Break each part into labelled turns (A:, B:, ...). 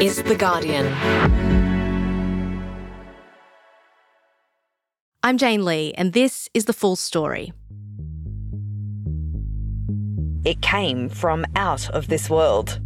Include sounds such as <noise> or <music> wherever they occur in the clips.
A: is The Guardian.
B: I'm Jane Lee, and this is the full story.
C: It came from out of this world.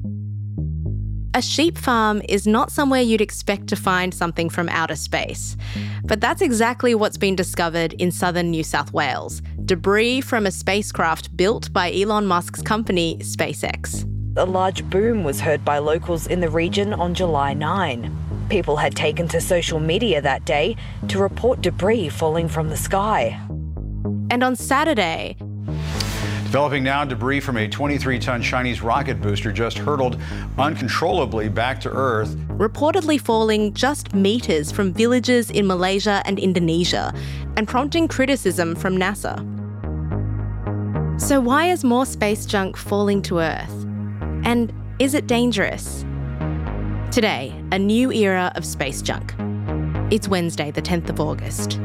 B: A sheep farm is not somewhere you'd expect to find something from outer space. But that's exactly what's been discovered in southern New South Wales debris from a spacecraft built by Elon Musk's company, SpaceX.
C: A large boom was heard by locals in the region on July 9. People had taken to social media that day to report debris falling from the sky.
B: And on Saturday,
D: Developing now, debris from a 23 ton Chinese rocket booster just hurtled uncontrollably back to Earth.
B: reportedly falling just metres from villages in Malaysia and Indonesia, and prompting criticism from NASA. So, why is more space junk falling to Earth? And is it dangerous? Today, a new era of space junk. It's Wednesday, the 10th of August.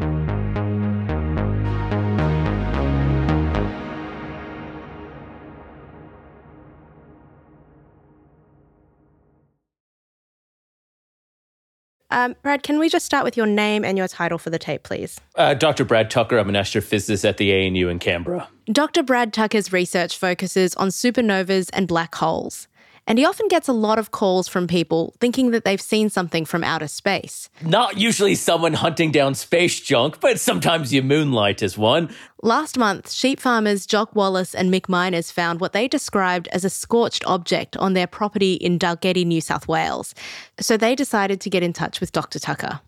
B: Um, Brad, can we just start with your name and your title for the tape, please?
E: Uh, Dr. Brad Tucker, I'm an astrophysicist at the ANU in Canberra.
B: Dr. Brad Tucker's research focuses on supernovas and black holes. And he often gets a lot of calls from people thinking that they've seen something from outer space.
E: Not usually someone hunting down space junk, but sometimes you moonlight as one.
B: Last month, sheep farmers Jock Wallace and Mick Miners found what they described as a scorched object on their property in Dalgety, New South Wales. So they decided to get in touch with Dr. Tucker.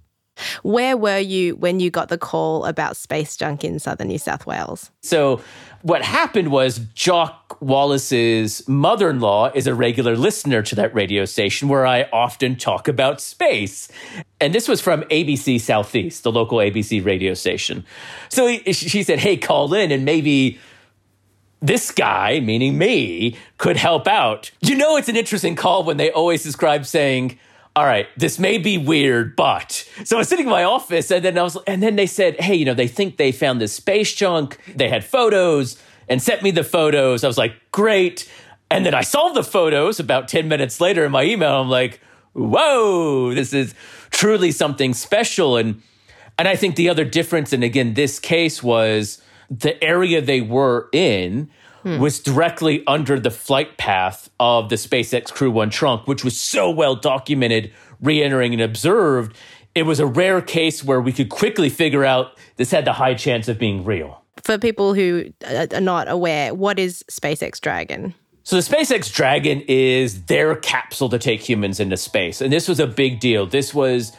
B: Where were you when you got the call about space junk in southern New South Wales?
E: So, what happened was Jock Wallace's mother in law is a regular listener to that radio station where I often talk about space. And this was from ABC Southeast, the local ABC radio station. So he, she said, Hey, call in and maybe this guy, meaning me, could help out. You know, it's an interesting call when they always describe saying, all right, this may be weird, but so I was sitting in my office and then I was, and then they said, hey, you know, they think they found this space junk. They had photos and sent me the photos. I was like, great. And then I saw the photos about 10 minutes later in my email. I'm like, whoa, this is truly something special. And, and I think the other difference, and again, this case was the area they were in was directly under the flight path of the SpaceX Crew One trunk, which was so well documented, re entering and observed. It was a rare case where we could quickly figure out this had the high chance of being real.
B: For people who uh, are not aware, what is SpaceX Dragon?
E: So the SpaceX Dragon is their capsule to take humans into space. And this was a big deal. This was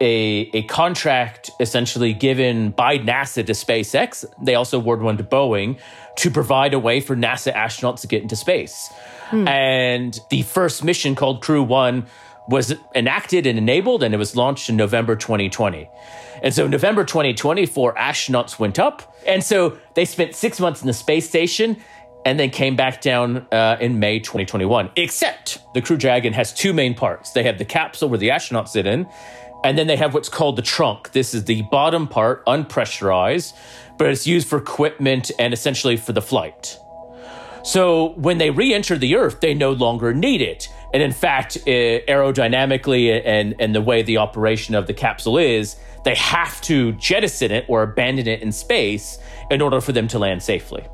E: a, a contract essentially given by NASA to SpaceX. They also awarded one to Boeing to provide a way for NASA astronauts to get into space. And the first mission called Crew One was enacted and enabled, and it was launched in November 2020. And so, November 2020, four astronauts went up. And so, they spent six months in the space station and then came back down uh, in May 2021. Except the Crew Dragon has two main parts they have the capsule where the astronauts sit in, and then they have what's called the trunk. This is the bottom part, unpressurized, but it's used for equipment and essentially for the flight. So when they re-enter the Earth, they no longer need it. And in fact, uh, aerodynamically and, and the way the operation of the capsule is, they have to jettison it or abandon it in space in order for them to land safely.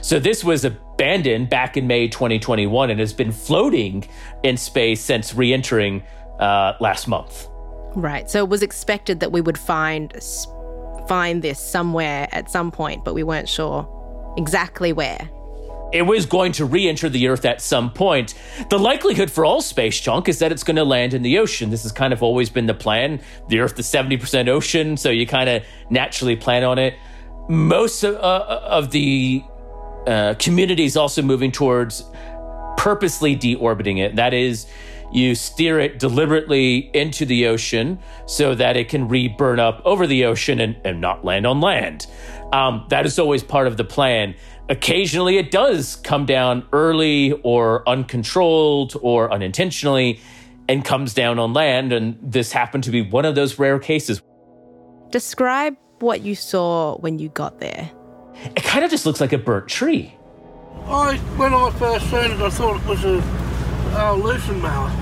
E: So this was abandoned back in May 2021 and has been floating in space since re-entering uh, last month.
B: Right. So it was expected that we would find find this somewhere at some point, but we weren't sure exactly where.
E: it was going to re-enter the earth at some point. The likelihood for all space junk is that it's going to land in the ocean. This has kind of always been the plan. The earth is 70% ocean so you kind of naturally plan on it. Most of, uh, of the uh, communities also moving towards purposely deorbiting it. That is you steer it deliberately into the ocean so that it can re-burn up over the ocean and, and not land on land. Um, that is always part of the plan. Occasionally it does come down early or uncontrolled or unintentionally and comes down on land and this happened to be one of those rare cases.
B: Describe what you saw when you got there.
E: it kind of just looks like a burnt tree.
F: I, when I first seen it, I thought it was a uh, lucerne mallet.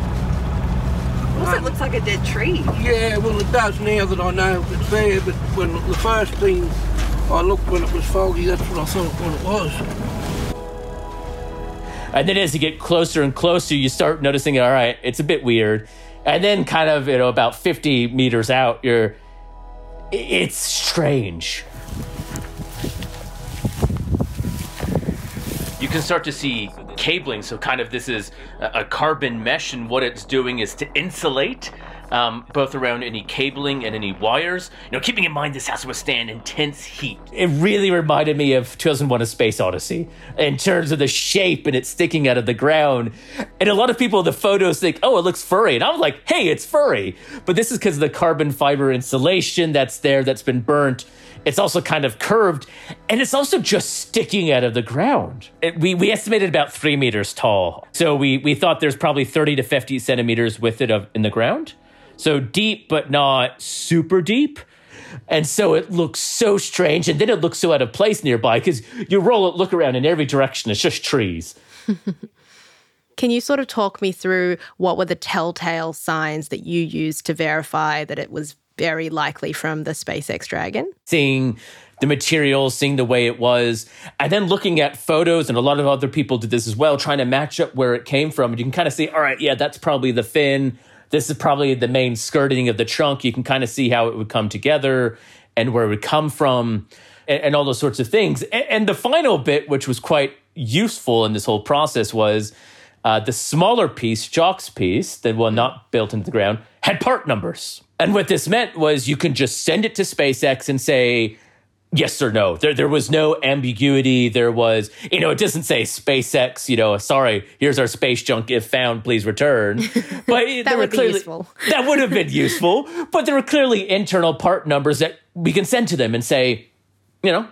C: Also, it looks like a dead tree.
A: Yeah, well, it does now that I know it's there, but when the first thing I looked when it was foggy, that's what I thought what it was.
E: And then as you get closer and closer, you start noticing, all right, it's a bit weird. And then, kind of, you know, about 50 meters out, you're, it's strange. You can start to see cabling. So, kind of, this is a carbon mesh, and what it's doing is to insulate um, both around any cabling and any wires. You know, keeping in mind this has to withstand intense heat. It really reminded me of 2001: A Space Odyssey in terms of the shape and it sticking out of the ground. And a lot of people in the photos think, "Oh, it looks furry," and I'm like, "Hey, it's furry," but this is because of the carbon fiber insulation that's there that's been burnt. It's also kind of curved, and it's also just sticking out of the ground. It, we, we estimated about three meters tall. So we, we thought there's probably 30 to 50 centimeters with it of, in the ground. So deep, but not super deep. And so it looks so strange. And then it looks so out of place nearby because you roll it, look around in every direction, it's just trees. <laughs>
B: Can you sort of talk me through what were the telltale signs that you used to verify that it was very likely from the SpaceX Dragon?
E: Seeing the materials, seeing the way it was, and then looking at photos, and a lot of other people did this as well, trying to match up where it came from. And you can kind of see, all right, yeah, that's probably the fin this is probably the main skirting of the trunk. You can kind of see how it would come together and where it would come from and, and all those sorts of things. And, and, the final bit, which was quite useful in this whole process, was uh, the smaller piece, Jock's piece, the one not built into the ground, had part numbers. And what this meant was you can just send it to SpaceX and say, yes or no. There, there was no ambiguity. There was, you know, it doesn't say SpaceX, you know, sorry, here's our space junk. If found, please return. <laughs>
B: But that would clearly, be useful. <laughs>
E: that would have been useful. But there were clearly internal part numbers that we can send to them and say, you know,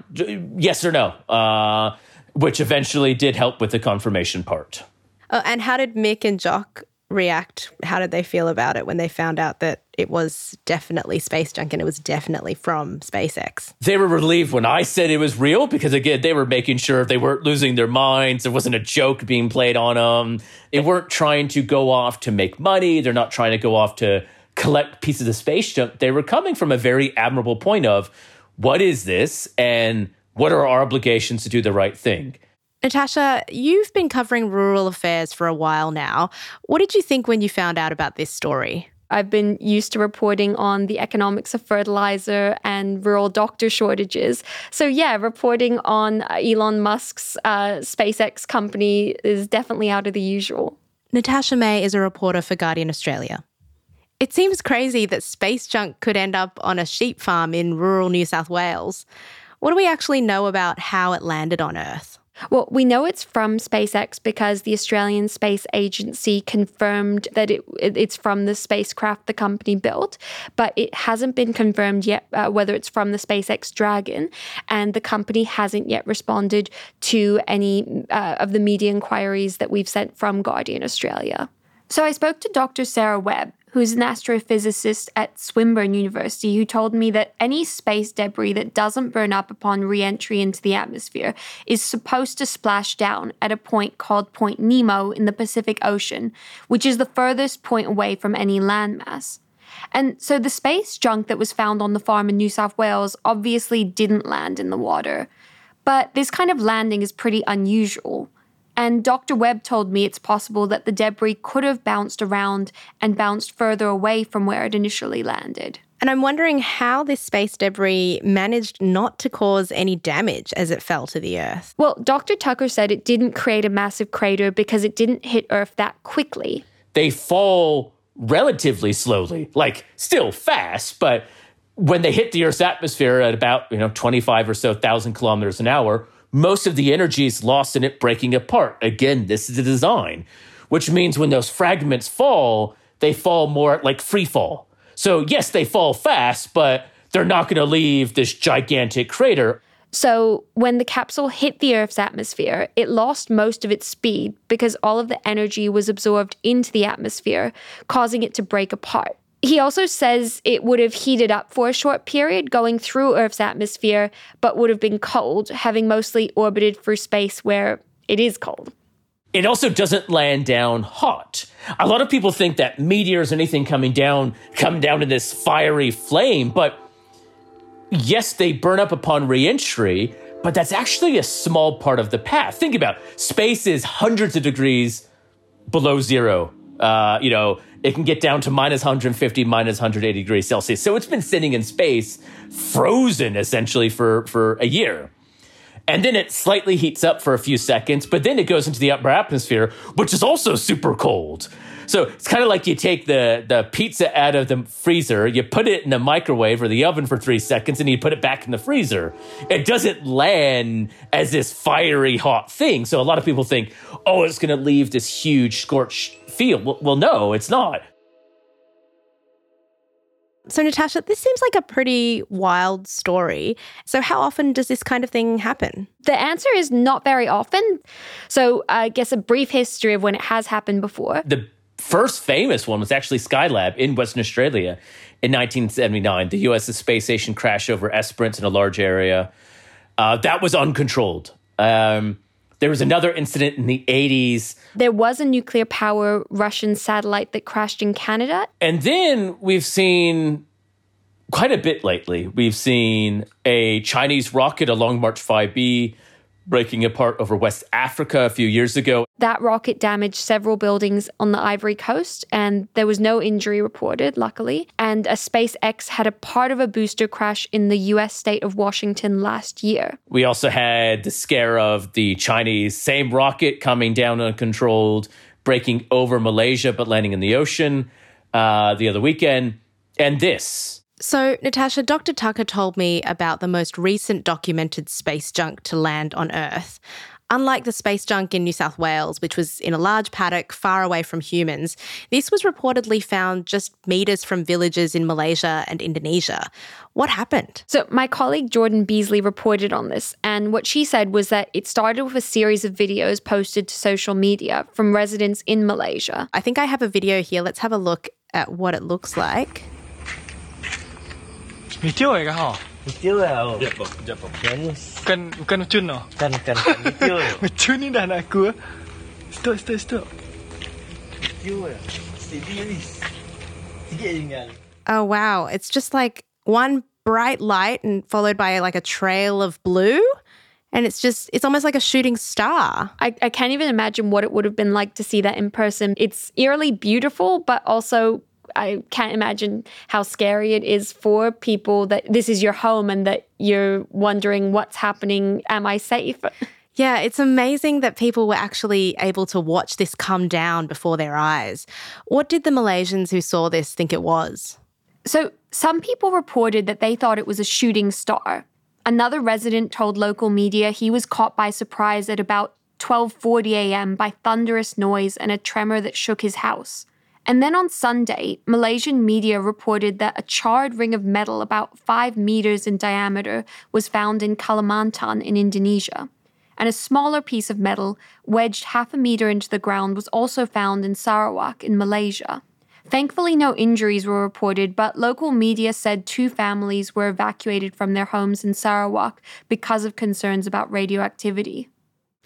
E: yes or no, uh, which eventually did help with the confirmation part.
B: Uh, and how did Mick and Jock react? How did they feel about it when they found out that it was definitely space junk and it was definitely from SpaceX?
E: They were relieved when I said it was real because, again, they were making sure they weren't losing their minds. There wasn't a joke being played on them. They weren't trying to go off to make money. They're not trying to go off to collect pieces of space junk. They were coming from a very admirable point of what is this and what are our obligations to do the right thing?
B: Natasha, you've been covering rural affairs for a while now. What did you think when you found out about this story?
F: I've been used to reporting on the economics of fertilizer and rural doctor shortages. So, yeah, reporting on Elon Musk's uh, SpaceX company is definitely out of the usual.
B: Natasha May is a reporter for Guardian Australia. It seems crazy that space junk could end up on a sheep farm in rural New South Wales. What do we actually know about how it landed on Earth?
F: Well, we know it's from SpaceX because the Australian Space Agency confirmed that it, it's from the spacecraft the company built, but it hasn't been confirmed yet uh, whether it's from the SpaceX Dragon, and the company hasn't yet responded to any uh, of the media inquiries that we've sent from Guardian Australia. So I spoke to Dr. Sarah Webb, who's an astrophysicist at Swinburne University, who told me that any space debris that doesn't burn up upon re entry into the atmosphere is supposed to splash down at a point called Point Nemo in the Pacific Ocean, which is the furthest point away from any landmass. And so the space junk that was found on the farm in New South Wales obviously didn't land in the water. But this kind of landing is pretty unusual. And Dr. Webb told me it's possible that the debris could have bounced around and bounced further away from where it initially landed.
B: And I'm wondering how this space debris managed not to cause any damage as it fell to the Earth.
F: Well, Dr. Tucker said it didn't create a massive crater because it didn't hit Earth that quickly.
E: They fall relatively slowly, like still fast, but when they hit the Earth's atmosphere at about, you know, 25 or so thousand kilometers an hour, most of the energy is lost in it breaking apart. Again, this is a design, which means when those fragments fall, they fall more like free fall. So, yes, they fall fast, but they're not going to leave this gigantic crater.
F: So, when the capsule hit the Earth's atmosphere, it lost most of its speed because all of the energy was absorbed into the atmosphere, causing it to break apart. He also says it would have heated up for a short period going through Earth's atmosphere, but would have been cold, having mostly orbited through space where it is cold.
E: it also doesn't land down hot. A lot of people think that meteors or anything coming down come down in this fiery flame, but yes, they burn up upon reentry, but that's actually a small part of the path. Think about it. space is hundreds of degrees below zero. Uh, you know, it can get down to minus 150, minus 180 degrees Celsius. So it's been sitting in space, frozen essentially for for a year. And then it slightly heats up for a few seconds, but then it goes into the upper atmosphere, which is also super cold. So it's kind of like you take the, the pizza out of the freezer, you put it in the microwave or the oven for three seconds, and you put it back in the freezer. It doesn't land as this fiery hot thing. So a lot of people think, oh, it's going to leave this huge scorched field. Well, well, no, it's not.
B: So, Natasha, this seems like a pretty wild story. So, how often does this kind of thing happen?
F: The answer is not very often. So, I guess a brief history of when it has happened before.
E: The first famous one was actually Skylab in Western Australia in 1979. The US space station crashed over Esperance in a large area. Uh, that was uncontrolled. Um, there was another incident in the 80s.
F: There was a nuclear power Russian satellite that crashed in Canada.
E: And then we've seen quite a bit lately. We've seen a Chinese rocket, a Long March 5B, breaking apart over West Africa a few years ago.
F: That rocket damaged several buildings on the Ivory Coast, and there was no injury reported, luckily. And a SpaceX had a part of a booster crash in the US state of Washington last year.
E: We also had the scare of the Chinese same rocket coming down uncontrolled, breaking over Malaysia, but landing in the ocean uh, the other weekend. And this
B: so, Natasha, Dr. Tucker told me about the most recent documented space junk to land on Earth. Unlike the space junk in New South Wales, which was in a large paddock far away from humans, this was reportedly found just meters from villages in Malaysia and Indonesia. What happened?
F: So, my colleague Jordyn Beazley reported on this, and what she said was that it started with a series of videos posted to social media from residents in Malaysia.
B: I think I have a video here. Let's have a look at what it looks like.
G: Meteor ke ha?
H: Meteor lah. Oh.
G: Jap, jap. Bukan bukan ucun no.
H: Bukan bukan meteor.
G: ucun <laughs> ni dah nak aku. Stop stop stop.
H: Meteor. Steady
B: Oh wow, it's just like one bright light and followed by like a trail of blue. And it's just, it's almost like a shooting star.
F: I, I can't even imagine what it would have been like to see that in person. It's eerily beautiful, but also I can't imagine how scary it is for people that this is your home and that you're wondering what's happening. Am I safe? <laughs>
B: Yeah, it's amazing that people were actually able to watch this come down before their eyes. What did the Malaysians who saw this think it was?
F: So, some people reported that they thought it was a shooting star. Another resident told local media he was caught by surprise at about 12:40 a.m. by thunderous noise and a tremor that shook his house. And then on Sunday, Malaysian media reported that a charred ring of metal about five meters in diameter was found in Kalimantan in Indonesia. And a smaller piece of metal, wedged half a meter into the ground, was also found in Sarawak in Malaysia. Thankfully, no injuries were reported, but local media said two families were evacuated from their homes in Sarawak because of concerns about radioactivity.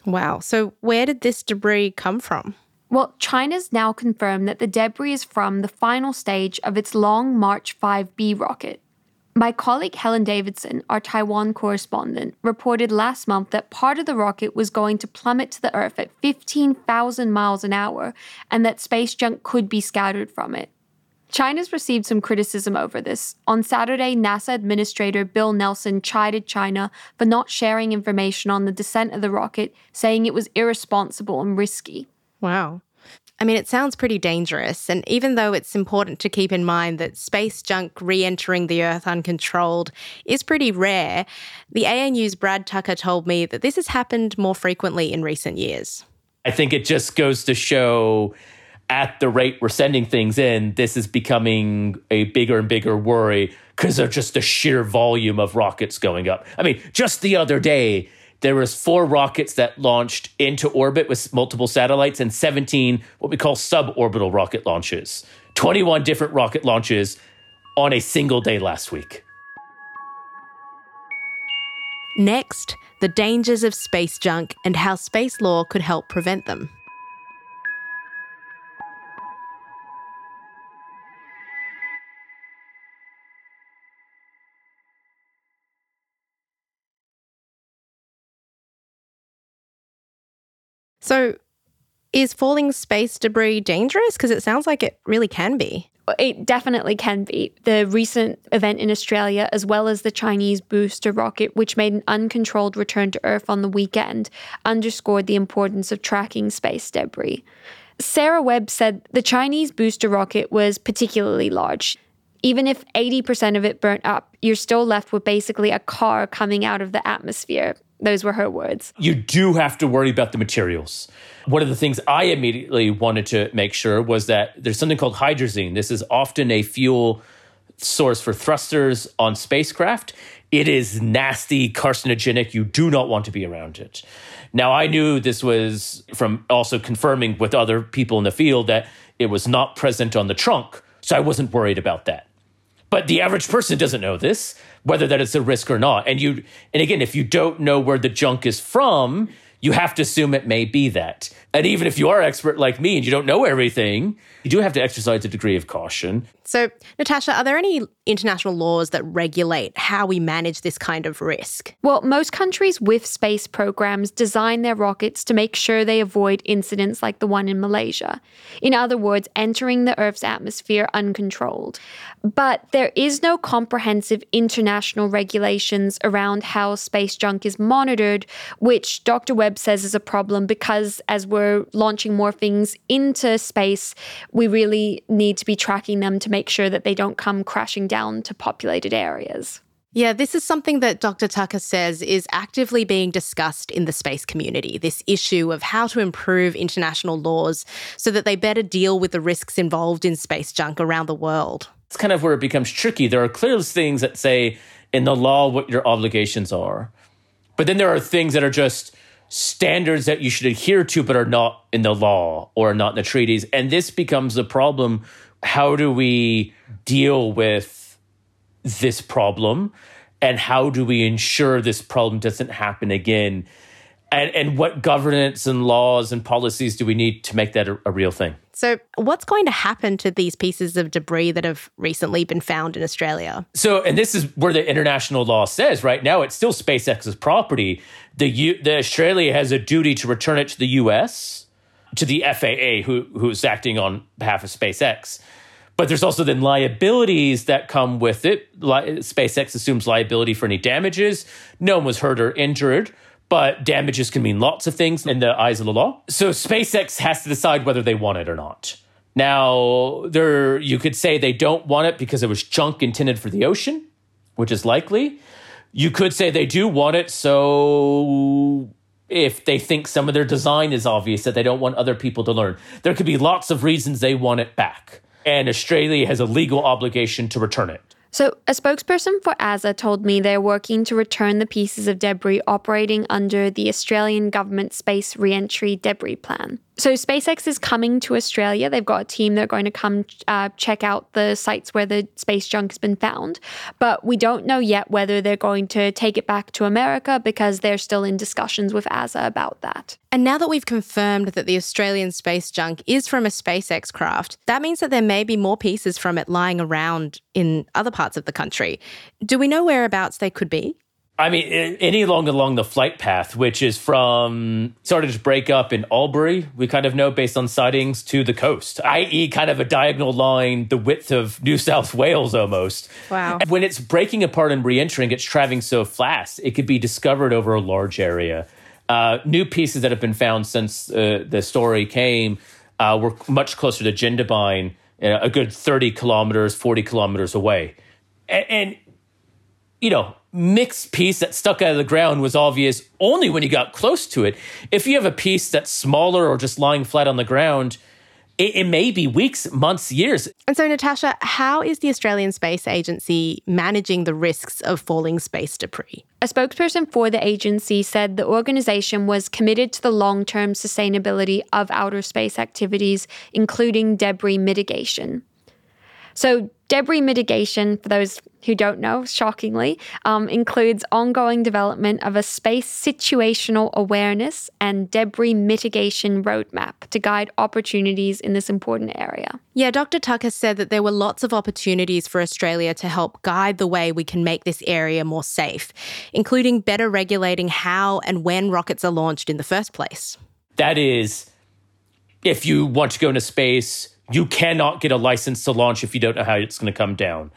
B: Wow. So, where did this debris come from?
F: Well, China's now confirmed that the debris is from the final stage of its Long March 5B rocket. My colleague Helen Davidson, our Taiwan correspondent, reported last month that part of the rocket was going to plummet to the Earth at 15,000 miles an hour and that space junk could be scattered from it. China's received some criticism over this. On Saturday, NASA Administrator Bill Nelson chided China for not sharing information on the descent of the rocket, saying it was irresponsible and risky.
B: Wow. I mean, it sounds pretty dangerous. And even though it's important to keep in mind that space junk re entering the Earth uncontrolled is pretty rare, the ANU's Brad Tucker told me that this has happened more frequently in recent years.
E: I think it just goes to show at the rate we're sending things in, this is becoming a bigger and bigger worry because of just the sheer volume of rockets going up. I mean, just the other day, there was four rockets that launched into orbit with multiple satellites and 17 what we call suborbital rocket launches. 21 different rocket launches on a single day last week.
B: Next the dangers of space junk and how space law could help prevent them So, is falling space debris dangerous? Because it sounds like it really can be.
F: It definitely can be. The recent event in Australia, as well as the Chinese booster rocket, which made an uncontrolled return to Earth on the weekend, underscored the importance of tracking space debris. Sarah Webb said the Chinese booster rocket was particularly large. Even if 80% of it burnt up, you're still left with basically a car coming out of the atmosphere. Those were her words.
E: You do have to worry about the materials. One of the things I immediately wanted to make sure was that there's something called hydrazine. This is often a fuel source for thrusters on spacecraft. It is nasty, carcinogenic. You do not want to be around it. Now, I knew this was from also confirming with other people in the field that it was not present on the trunk, so I wasn't worried about that. But the average person doesn't know this, whether that is a risk or not. And you and again, if you don't know where the junk is from, you have to assume it may be that. And even if you are expert like me and you don't know everything, you do have to exercise a degree of caution.
B: So, Natasha, are there any international laws that regulate how we manage this kind of risk?
F: Well, most countries with space programs design their rockets to make sure they avoid incidents like the one in Malaysia. In other words, entering the Earth's atmosphere uncontrolled. But there is no comprehensive international regulations around how space junk is monitored, which Dr. Webb says is a problem because as we're launching more things into space, we really need to be tracking them to make sure that they don't come crashing down to populated areas.
B: Yeah, this is something that Dr. Tucker says is actively being discussed in the space community this issue of how to improve international laws so that they better deal with the risks involved in space junk around the world.
E: It's kind of where it becomes tricky. There are clear things that say in the law what your obligations are, but then there are things that are just standards that you should adhere to but are not in the law or not in the treaties. And this becomes the problem how do we deal with this problem? And how do we ensure this problem doesn't happen again? And and what governance and laws and policies do we need to make that a, a, real thing?
B: So what's going to happen to these pieces of debris that have recently been found in australia?
E: So and this is where the international law says right now it's still spacex's property. The U, the australia has a duty to return it to the us to the FAA, who who's acting on behalf of SpaceX. But there's also then liabilities that come with it. SpaceX assumes liability for any damages. No one was hurt or injured, but damages can mean lots of things in the eyes of the law. So SpaceX has to decide whether they want it or not. Now, there you could say they don't want it because it was junk intended for the ocean, which is likely. You could say they do want it so if they think some of their design is obvious that they don't want other people to learn. There could be lots of reasons they want it back. And Australia has a legal obligation to return it.
F: So, a spokesperson for ASA told me they're working to return the pieces of debris operating under the Australian Government Space Reentry Debris Plan. So, SpaceX is coming to Australia. They've got a team that are going to come uh, check out the sites where the space junk has been found. But we don't know yet whether they're going to take it back to America because they're still in discussions with ASA about that.
B: And now that we've confirmed that the Australian space junk is from a SpaceX craft, that means that there may be more pieces from it lying around in other parts of the country. Do we know whereabouts they could be?
E: I mean, any along along the flight path, which is from started to break up in Albury, we kind of know based on sightings to the coast, i.e., kind of a diagonal line, the width of New South Wales almost.
B: Wow.
E: When it's breaking apart and re-entering, it's traveling so fast, it could be discovered over a large area. Uh, new pieces that have been found since uh, the story came uh, were much closer to Jindabyne, uh, a good 30 kilometers, 40 kilometers away. and, and you know, Mick's piece that stuck out of the ground was obvious only when you got close to it. If you have a piece that's smaller or just lying flat on the ground, it, it, may be weeks, months, years.
B: And so, Natasha, how is the Australian Space Agency managing the risks of falling space debris?
F: A spokesperson for the agency said the organization was committed to the long term sustainability of outer space activities, including debris mitigation. So, debris mitigation, for those who don't know, shockingly, um, includes ongoing development of a space situational awareness and debris mitigation roadmap to guide opportunities in this important area.
B: Yeah, Dr. Tucker said that there were lots of opportunities for Australia to help guide the way we can make this area more safe, including better regulating how and when rockets are launched in the first place.
E: That is, if you want to go into space, you cannot get a license to launch if you don't know how it's going to come down.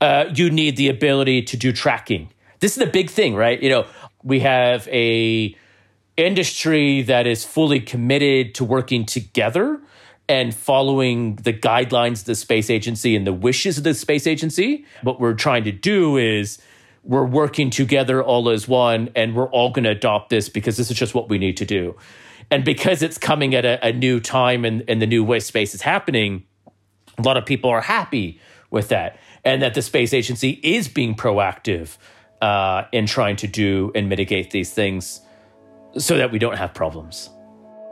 E: Uh, you need the ability to do tracking. This is the big thing, right? You know, we have a industry that is fully committed to working together and following the guidelines of the space agency and the wishes of the space agency. What we're trying to do is we're working together all as one and we're all going to adopt this because this is just what we need to do. And because it's coming at a, a new time and, and the new way space is happening, a lot of people are happy with that. And that the space agency is being proactive uh, in trying to do and mitigate these things so that we don't have problems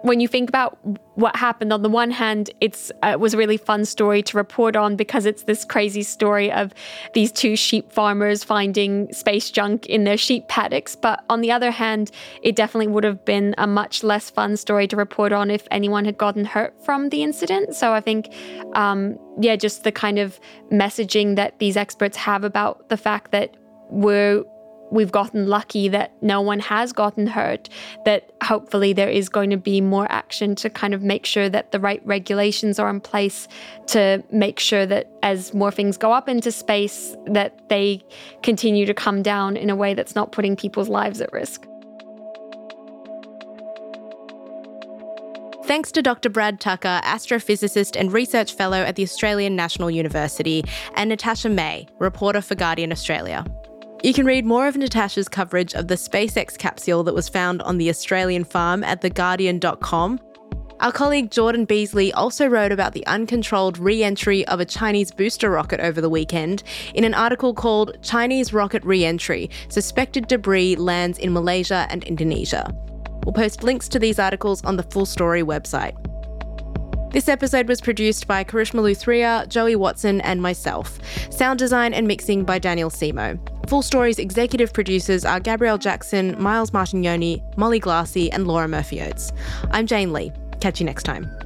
F: when you think about what happened, on the one hand, it's uh, it was a really fun story to report on because it's this crazy story of these two sheep farmers finding space junk in their sheep paddocks. But on the other hand, it definitely would have been a much less fun story to report on if anyone had gotten hurt from the incident. So I think, um, yeah, just the kind of messaging that these experts have about the fact that we're we've gotten lucky that no one has gotten hurt, that hopefully there is going to be more action to kind of make sure that the right regulations are in place to make sure that as more things go up into space, that they continue to come down in a way that's not putting people's lives at risk.
B: Thanks to Dr. Brad Tucker, astrophysicist and research fellow at the Australian National University, and Natasha May, reporter for Guardian Australia. You can read more of Natasha's coverage of the SpaceX capsule that was found on the Australian farm at theguardian.com. Our colleague Jordyn Beazley also wrote about the uncontrolled re entry of a Chinese booster rocket over the weekend in an article called Chinese Rocket Re Entry Suspected Debris Lands in Malaysia and Indonesia. We'll post links to these articles on the Full Story website. This episode was produced by Karishma Luthria, Joey Watson, and myself. Sound design and mixing by Daniel Simo. Full Story's executive producers are Gabrielle Jackson, Miles Martignoni, Molly Glassey, and Laura Murphy Oates. I'm Jane Lee. Catch you next time.